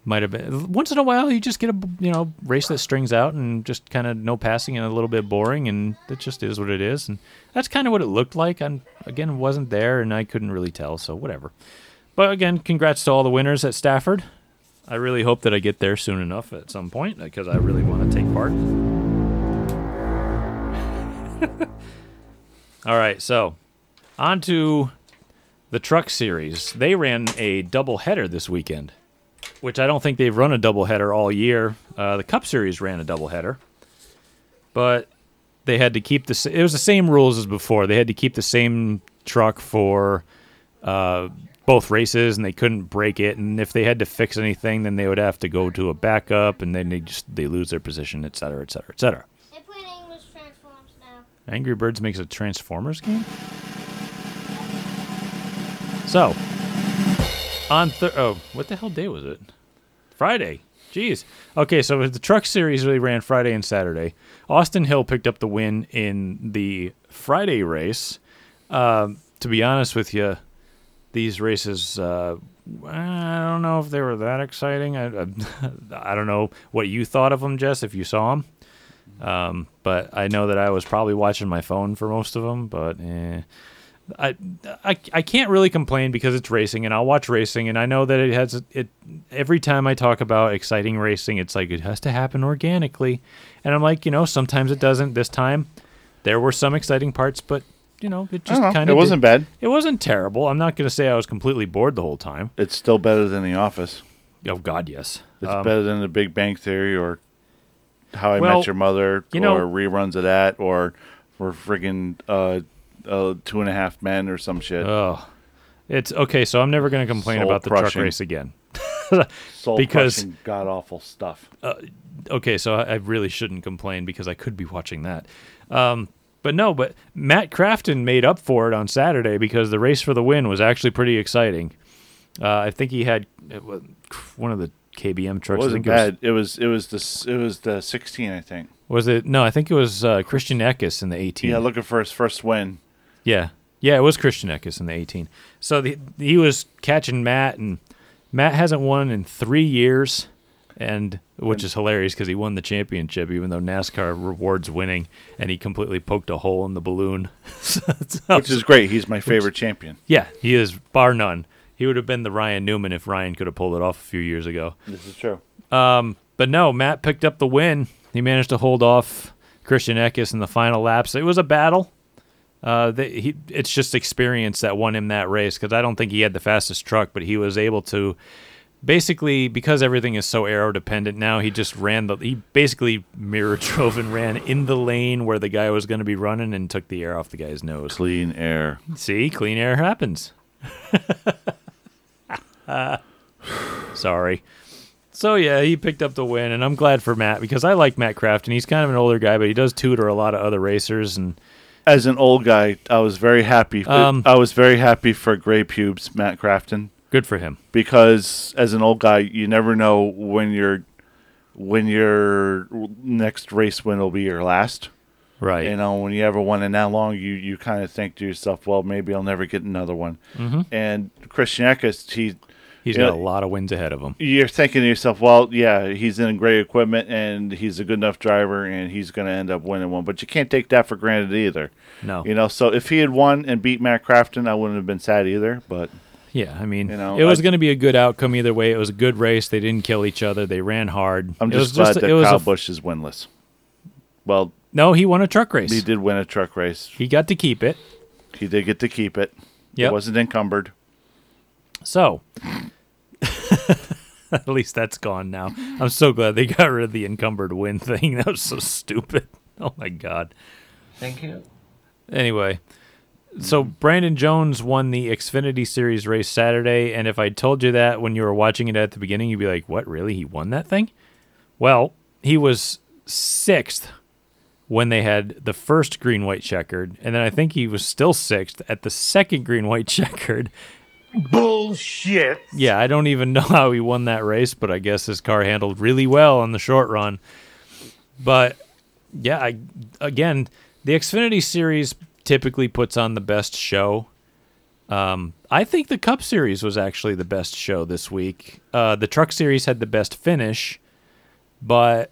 might have been. Once in a while, you just get a you know race that strings out and just kind of no passing and a little bit boring, and it just is what it is. And that's kind of what it looked like. I'm again wasn't there, and I couldn't really tell. So whatever. But again, congrats to all the winners at Stafford. I really hope that I get there soon enough at some point uh, because I really want to take part. *laughs* all right, so on to the truck series. They ran a double header this weekend, which I don't think they've run a double header all year. Uh, the Cup Series ran a double header, but they had to keep the. It was the same rules as before. They had to keep the same truck for uh, both races, and they couldn't break it. And if they had to fix anything, then they would have to go to a backup, and then they just they lose their position, et cetera, et cetera, et cetera. They play English Transforms now. Angry Birds makes a Transformers game. So, on th- oh, what the hell day was it? Friday. Jeez. Okay, so the truck series really ran Friday and Saturday. Austin Hill picked up the win in the Friday race. Um, to be honest with you, these races, uh, I don't know if they were that exciting. I, I, *laughs* I don't know what you thought of them, Jess, if you saw them. Um, but I know that I was probably watching my phone for most of them. But eh. I, I I can't really complain because it's racing, and I'll watch racing, and I know that it has it. Every time I talk about exciting racing, it's like it has to happen organically, and I'm like, you know, sometimes it doesn't. This time, there were some exciting parts, but you know, it just kind of It wasn't bad. It wasn't terrible. I'm not going to say I was completely bored the whole time. It's still better than The Office. Oh God, yes. It's Um, better than The Big Bang Theory or How I Well, Met Your Mother you know- reruns of that or or friggin' uh, uh, Two and a Half Men or some shit. Oh, it's okay. So I'm never going to complain Soul about the truck race again. *laughs* Soul because- god awful stuff. okay, so I, I really shouldn't complain because I could be watching that. Um, but no, but Matt Crafton made up for it on Saturday because the race for the win was actually pretty exciting. Uh, I think he had it was one of the KBM trucks. Wasn't it was- bad. It was it was the it was the 16, I think. Was it? No, I think it was uh, Christian Eckes in the 18. Yeah, looking for his first win. Yeah, yeah, it was Christian Eckes in the 18. So the, he was catching Matt, and Matt hasn't won in three years, and which is hilarious because he won the championship, even though NASCAR rewards winning, and he completely poked a hole in the balloon. *laughs* So- Which is great. He's my favorite champion. yeah, he is bar none. He would have been the Ryan Newman if Ryan could have pulled it off a few years ago. This is true. Um, but no, Matt picked up the win. He managed to hold off Christian Eckes in the final laps. It was a battle. Uh, he, it's just experience that won him that race because I don't think he had the fastest truck, but he was able to basically because everything is so aero dependent now. He just ran the he basically mirror drove and ran in the lane where the guy was going to be running and took the air off the guy's nose. Clean air. See, clean air happens. *laughs* Sorry. So yeah, he picked up the win, and I'm glad for Matt because I like Matt Craft, and he's kind of an older guy, but he does tutor a lot of other racers, and As an old guy, I was very happy. Um, I was very happy for Gray Pubes, Matt Crafton, good for him. because as an old guy, you never know when your when your next race win will be your last. Right. You know, when you ever won in that long, you you kind of think to yourself, well, maybe I'll never get another one. Mm-hmm. And Christian Eckes, he he's yeah. got a lot of wins ahead of him. you're thinking to yourself, well, yeah, he's in great equipment and he's a good enough driver and he's going to end up winning one. But you can't take that for granted either. No. You know, so if he had won and beat Matt Crafton, I wouldn't have been sad either. But Yeah, I mean, You know, it was I- going to be a good outcome either way. It was a good race. They didn't kill each other. They ran hard. I'm It was just glad that it was Kyle a- Busch is winless. Well, No, he won a truck race. he did win a truck race. He got to keep it. He did get to keep it. Yep. It wasn't encumbered. So, *laughs* at least that's gone now. I'm so glad they got rid of the encumbered win thing. *laughs* That was so stupid. Oh my god. Thank you. Anyway, so mm-hmm. Brandon Jones won the Xfinity Series race Saturday, and if I told you that when you were watching it at the beginning, you'd be like, "What? Really? He won that thing?" Well, he was sixth when they had the first green white checkered, and then I think he was still sixth at the second green white *laughs* checkered. Bullshit. Yeah, I don't even *laughs* know how he won that race, but I guess his car handled really well on the short run. But yeah, I, again, the Xfinity Series typically puts on the best show. Um, I think the Cup Series was actually the best show this week. Uh, the Truck Series had the best finish, but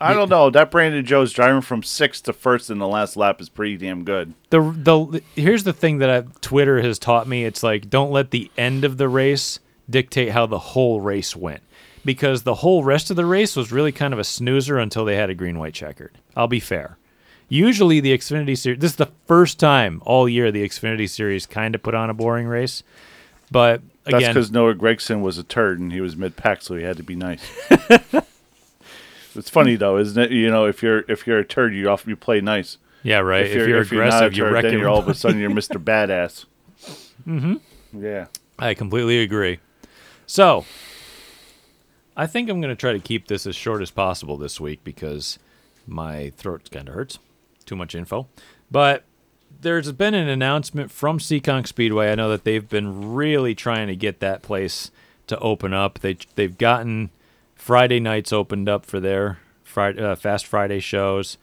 I don't know. That Brandon Jones driving from sixth to first in the last lap is pretty damn good. the the here's the thing that I, Twitter has taught me. It's like don't let the end of the race dictate how the whole race went, because the whole rest of the race was really kind of a snoozer until they had a green white checkered. I'll be fair. Usually the Xfinity series. This is the first time all year the Xfinity series kind of put on a boring race, but That's because Noah Gragson was a turd and he was mid pack, so he had to be nice. *laughs* it's funny though, isn't it? You know, if you're if you're a turd, you often you play nice. yeah, right. If you're, if you're aggressive, not a you turd, wreck then you're all of a sudden you're *laughs* Mr. Badass. Mm-hmm. Yeah. I completely agree. So, I think I'm going to try to keep this as short as possible this week because my throat kind of hurts. Too much info. But there's been an announcement from Seekonk Speedway. I know that they've been really trying to get that place to open up. They they've gotten Friday nights opened up for their Friday, uh, Fast Friday shows.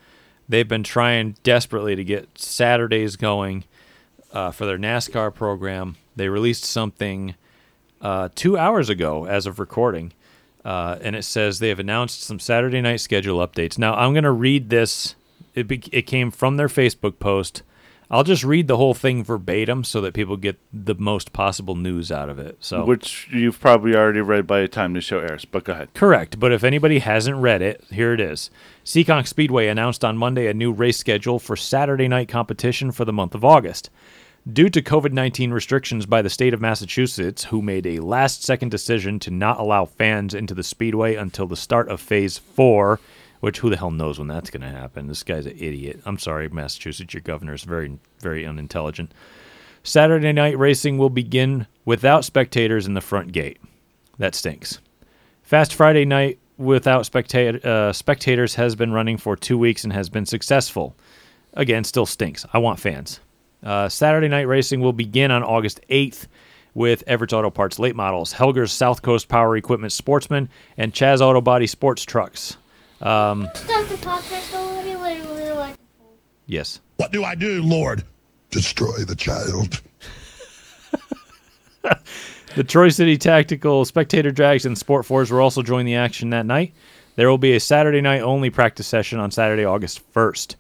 They've been trying desperately to get Saturdays going uh, for their NASCAR program. They released something uh, two hours ago as of recording, uh, and it says they have announced some Saturday night schedule updates. Now I'm going to read this. It, be- it came from their Facebook post. I'll just read the whole thing verbatim so that people get the most possible news out of it. So Which you've probably already read by the time the show airs, but go ahead. Correct, but if anybody hasn't read it, here it is. Seekonk Speedway announced on Monday a new race schedule for Saturday night competition for the month of August. Due to COVID 19 restrictions by the state of Massachusetts, who made a last second decision to not allow fans into the Speedway until the start of Phase 4, which who the hell knows when that's going to happen? This guy's an idiot. I'm sorry, Massachusetts, your governor is very, very unintelligent. Saturday night racing will begin without spectators in the front gate. That stinks. Fast Friday night without specta- uh, spectators has been running for two weeks and has been successful. Again, still stinks. I want fans. Uh, Saturday night racing will begin on August 8th with Everett's Auto Parts late models, Helger's South Coast Power Equipment Sportsman, and Chaz Auto Body Sports Trucks. Stop the podcast already. Wait, wait, wait. Yes. What do I do, Lord? Destroy the child. *laughs* The Troy City Tactical Spectator Drags and Sport Fours will also join the action that night. There will be a Saturday night only practice session on Saturday, August 1st.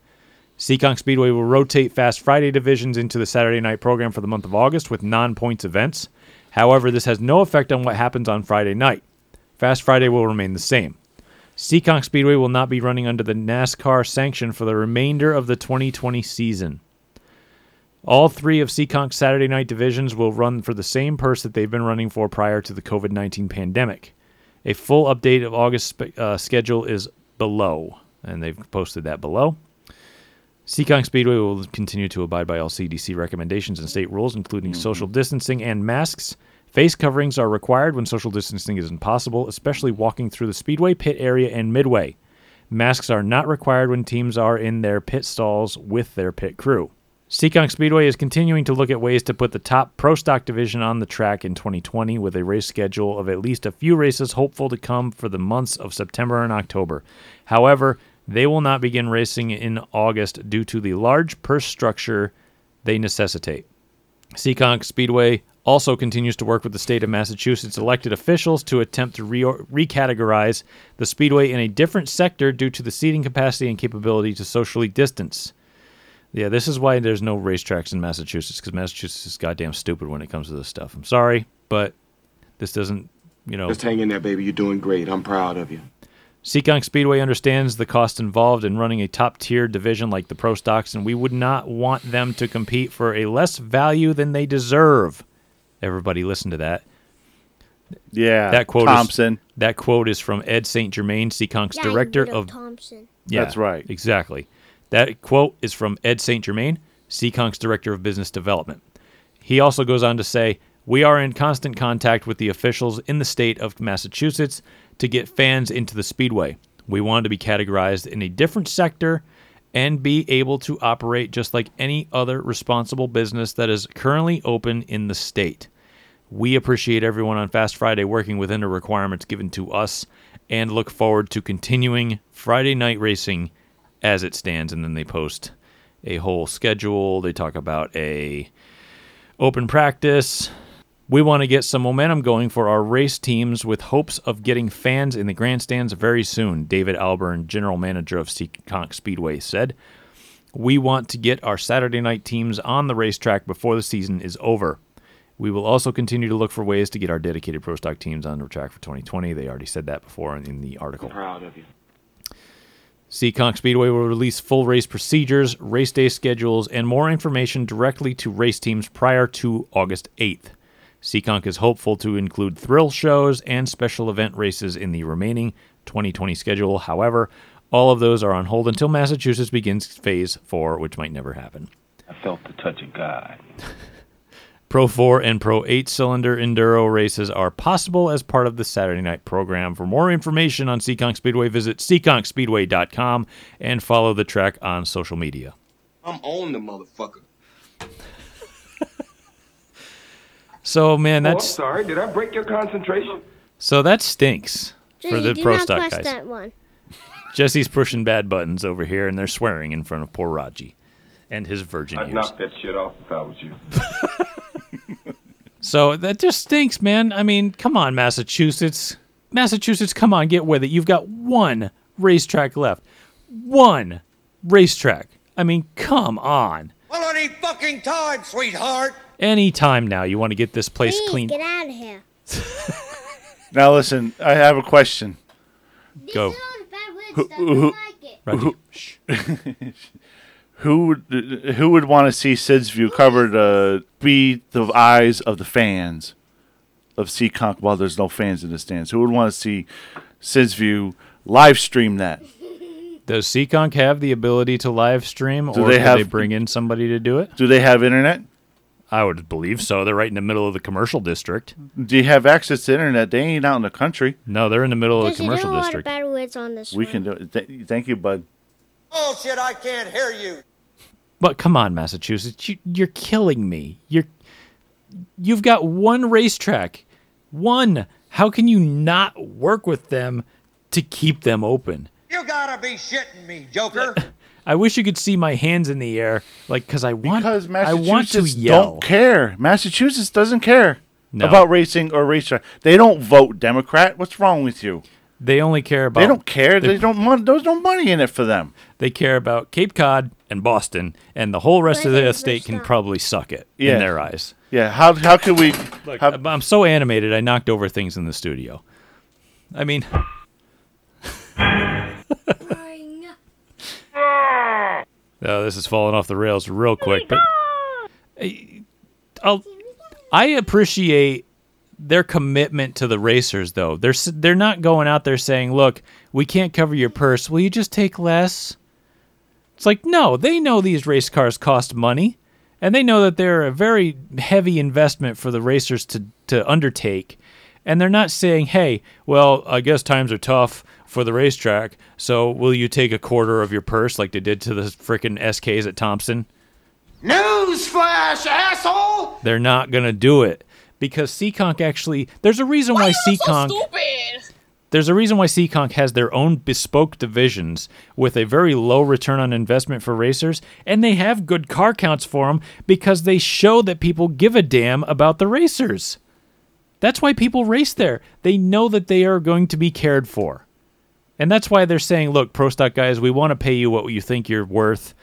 Seekonk Speedway will rotate Fast Friday divisions into the Saturday night program for the month of August with non points events. However, this has no effect on what happens on Friday night. Fast Friday will remain the same. Seekonk Speedway will not be running under the NASCAR sanction for the remainder of the 2020 season. All three of Seekonk's Saturday night divisions will run for the same purse that they've been running for prior to the COVID 19 pandemic. A full update of August uh, schedule is below, and they've posted that below. Seekonk Speedway will continue to abide by all CDC recommendations and state rules, including social distancing and masks. Face coverings are required when social distancing is impossible, especially walking through the speedway pit area and midway. Masks are not required when teams are in their pit stalls with their pit crew. Seekonk Speedway is continuing to look at ways to put the top pro stock division on the track in 2020 with a race schedule of at least a few races hopeful to come for the months of September and October. However, they will not begin racing in August due to the large purse structure they necessitate. Seekonk Speedway also continues to work with the state of Massachusetts elected officials to attempt to re- recategorize the speedway in a different sector due to the seating capacity and capability to socially distance. Yeah, this is why there's no racetracks in Massachusetts because Massachusetts is goddamn stupid when it comes to this stuff. I'm sorry, but this doesn't, you know. Just hang in there, baby. You're doing great. I'm proud of you. Seekonk Speedway understands the cost involved in running a top tier division like the Pro Stocks, and we would not want them to compete for a less value than they deserve. Everybody, listen to that. Yeah, that quote Thompson. Is, that quote is from Ed St. Germain, Seekonk's Yeah, director Widow of. Thompson. Yeah, That's right. Exactly. That quote is from Ed St. Germain, Seekonk's director of business development. He also goes on to say, "We are in constant contact with the officials in the state of Massachusetts to get fans into the speedway. We want to be categorized in a different sector." And be able to operate just like any other responsible business that is currently open in the state. We appreciate everyone on Fast Friday working within the requirements given to us and look forward to continuing Friday night racing as it stands. And then they post a whole schedule. They talk about a open practice. We want to get some momentum going for our race teams with hopes of getting fans in the grandstands very soon, David Alburn, general manager of Seekonk Speedway, said. We want to get our Saturday night teams on the racetrack before the season is over. We will also continue to look for ways to get our dedicated pro stock teams on track for 2020. They already said that before in the article. Proud of you. Seekonk Speedway will release full race procedures, race day schedules, and more information directly to race teams prior to August 8th. Seekonk is hopeful to include thrill shows and special event races in the remaining 2020 schedule. However, all of those are on hold until Massachusetts begins phase 4, which might never happen. I felt the touch of God. *laughs* Pro 4 and Pro 8 cylinder enduro races are possible as part of the Saturday night program. For more information on Seekonk Speedway, visit seekonkspeedway.com and follow the track on social media. I'm on the motherfucker. *laughs* So, man, Oh, I'm that's sorry. Did I break your concentration? so that stinks for the do pro not stock guys. that one. Jesse's pushing bad buttons over here, and they're swearing in front of poor Raji and his virgin I'd ears. knock that shit off if I was you. *laughs* So that just stinks, man. I mean, come on, Massachusetts. Massachusetts, come on, get with it. You've got one racetrack left. One racetrack. I mean, come on. Quality fucking time, sweetheart. Any time now you want to get this place Please clean. get out of here. *laughs* Now listen, I have a question. Go. This is all the bad weird Who- who- I like it. *laughs* Raji, shh. Who would who would want to see Sid's view covered to be the eyes of the fans of Seekonk while there's no fans in the stands? Who would want to see Sid's view live stream that? Does Seekonk have the ability to live stream, Do or they do have- they bring in somebody to do it? Do they have internet? I would believe so. They're right in the middle of the commercial district. Do you have access to internet? They ain't out in the country. No, they're in the middle of the commercial are a lot of district. bad words on this We can do it. Th- thank you, bud. Bullshit, I can't hear you. But come on, Massachusetts, you, you're killing me. You're you've got one racetrack, one. How can you not work with them to keep them open? You gotta be shitting me, Joker. *laughs* I wish you could see my hands in the air, like because I want Because I want to Massachusetts yell. don't care. Massachusetts doesn't care. No. about racing or racetrack. They don't vote Democrat. What's wrong with you? They only care about. They don't care. They, They don't. Mon- there's no money in it for them. they care about Cape Cod and Boston, and the whole rest of the President state can Bush. probably suck it Yeah. in their eyes. Yeah. How how could we? Look, how, I'm so animated. I knocked over things in the studio. I mean, *laughs* oh, this is falling off the rails real quick. But I- I'll, I appreciate their commitment to the racers, though. They're they're not going out there saying, "Look, we can't cover your purse. Will you just take less?" It's like, no, they know these race cars cost money, and they know that they're a very heavy investment for the racers to, to undertake. And they're not saying, hey, well, I guess times are tough for the racetrack, so will you take a quarter of your purse like they did to the frickin' SKs at Thompson? Newsflash, asshole! They're not going to do it because Seekonk actually, there's a reason why, Seekonk. There's a reason why Seekonk has their own bespoke divisions with a very low return on investment for racers, and they have good car counts for them because they show that people give a damn about the racers. That's why people race there. They know that they are going to be cared for. And that's why they're saying, look, Pro Stock guys, we want to pay you what you think you're worth.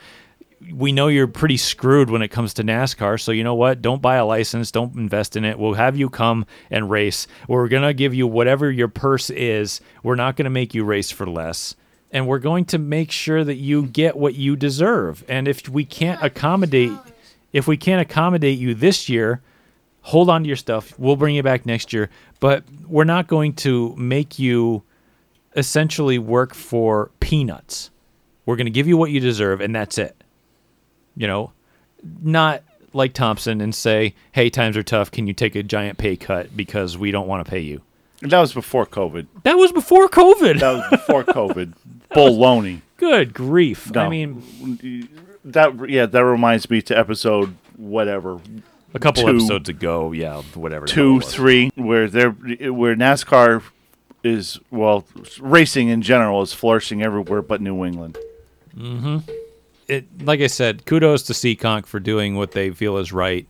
We know you're pretty screwed when it comes to NASCAR, so you know what? Don't buy a license, don't invest in it. We'll have you come and race. We're to give you whatever your purse is. We're not to make you race for less. And we're going to make sure that you get what you deserve. And if we can't accommodate if we can't accommodate you this year, hold on to your stuff. We'll bring you back next year, but we're not going to make you essentially work for peanuts. We're going to give you what you deserve, and that's it. You know, not like Thompson and say, "Hey, times are tough. Can you take a giant pay cut because we don't want to pay you?" that was before COVID. That was before COVID. That was before *laughs* COVID. Baloney. Good grief! I mean, That yeah. That reminds me to episode whatever a couple two- episodes ago, yeah, whatever. two, three, where they're where NASCAR is well, racing in general is flourishing everywhere but New England. Mm-hmm. It like I said, kudos to Seekonk for doing what they feel is right.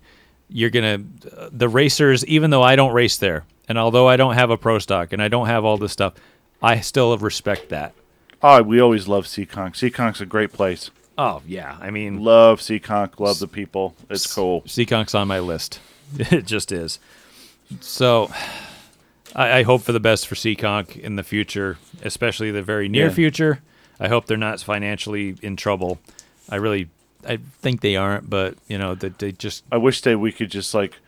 You're gonna the racers, even though I don't race there, and although I don't have a pro stock and I don't have all this stuff, I still respect that. Oh, we always love Seekonk. Seekonk's a great place. Oh yeah, I mean, Love Seekonk. Love the people. It's cool. Seekonk's on my list. *laughs* It just is. So, I, I hope for the best for Seekonk in the future, especially the very near Yeah. future. I hope they're not financially in trouble. I really, I think they aren't, but you know that they just I wish that we could just like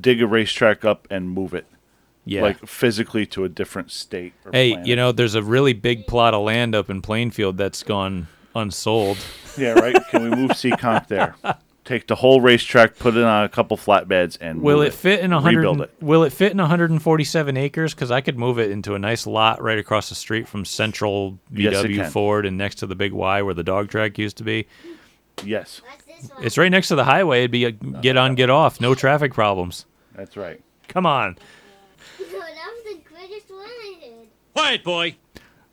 dig a racetrack up and move it, yeah. like physically to a different state. Or Hey, planet. you know, there's a really big plot of land up in Plainfield that's gone unsold. Yeah, right. Can we move *laughs* Seekonk there? Take the whole racetrack, put it on a couple flatbeds, and Will move it fit in a hundred? It. Will it fit in 147 acres? Because I could move it into a nice lot right across the street from Central VW can. Ford and next to the big Y where the dog track used to be. Yes, What's this one? It's right next to the highway. It'd be a get on, get off, no traffic problems. that's right. Come on. *laughs* that was the greatest one I did. Quiet, boy.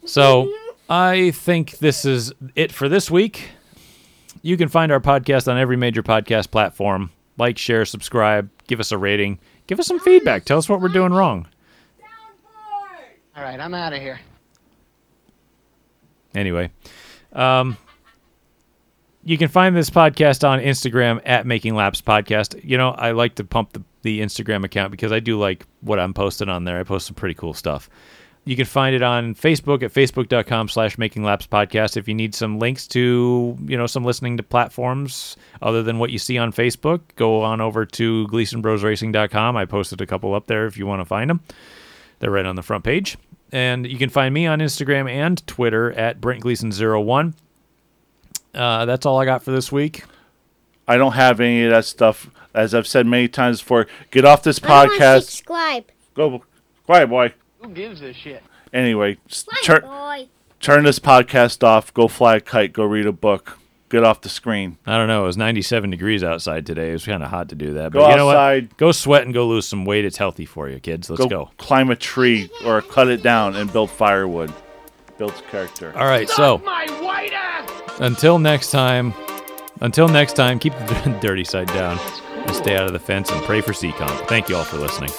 So I think this is it for this week. You can find our podcast on every major podcast platform. Like, share, subscribe, give us a rating, give us some feedback. Tell us what we're doing wrong. All right, I'm out of here. Anyway, um, you can find this podcast on Instagram at Making Laps Podcast. You know, I like to pump the, the Instagram account because I do like what I'm posting on there. I post some pretty cool stuff. You can find it on Facebook at facebook.com slash making laps podcast. If you need some links to, you know, some listening to platforms other than what you see on Facebook, go on over to gleasonbrosracing.com. I posted a couple up there if you want to find them. They're right on the front page. And you can find me on Instagram and Twitter at Brent Gleason01. Uh, that's all I got for this week. I don't have any of that stuff. As I've said many times before, get off this I podcast. subscribe. Go, quiet boy. Who gives a shit? Anyway, turn turn this podcast off. Go fly a kite. Go read a book. Get off the screen. I don't know. It was 97 degrees outside today. It was kind of hot to do that. But Go you know outside. what? Go sweat and go lose some weight. It's healthy for you, kids. Let's go, go. climb a tree or cut it down and build firewood. Builds character. All right. So My white ass! until next time, until next time, keep the *laughs* dirty side down. And stay out of the fence and pray for Seekonk. Thank you all for listening.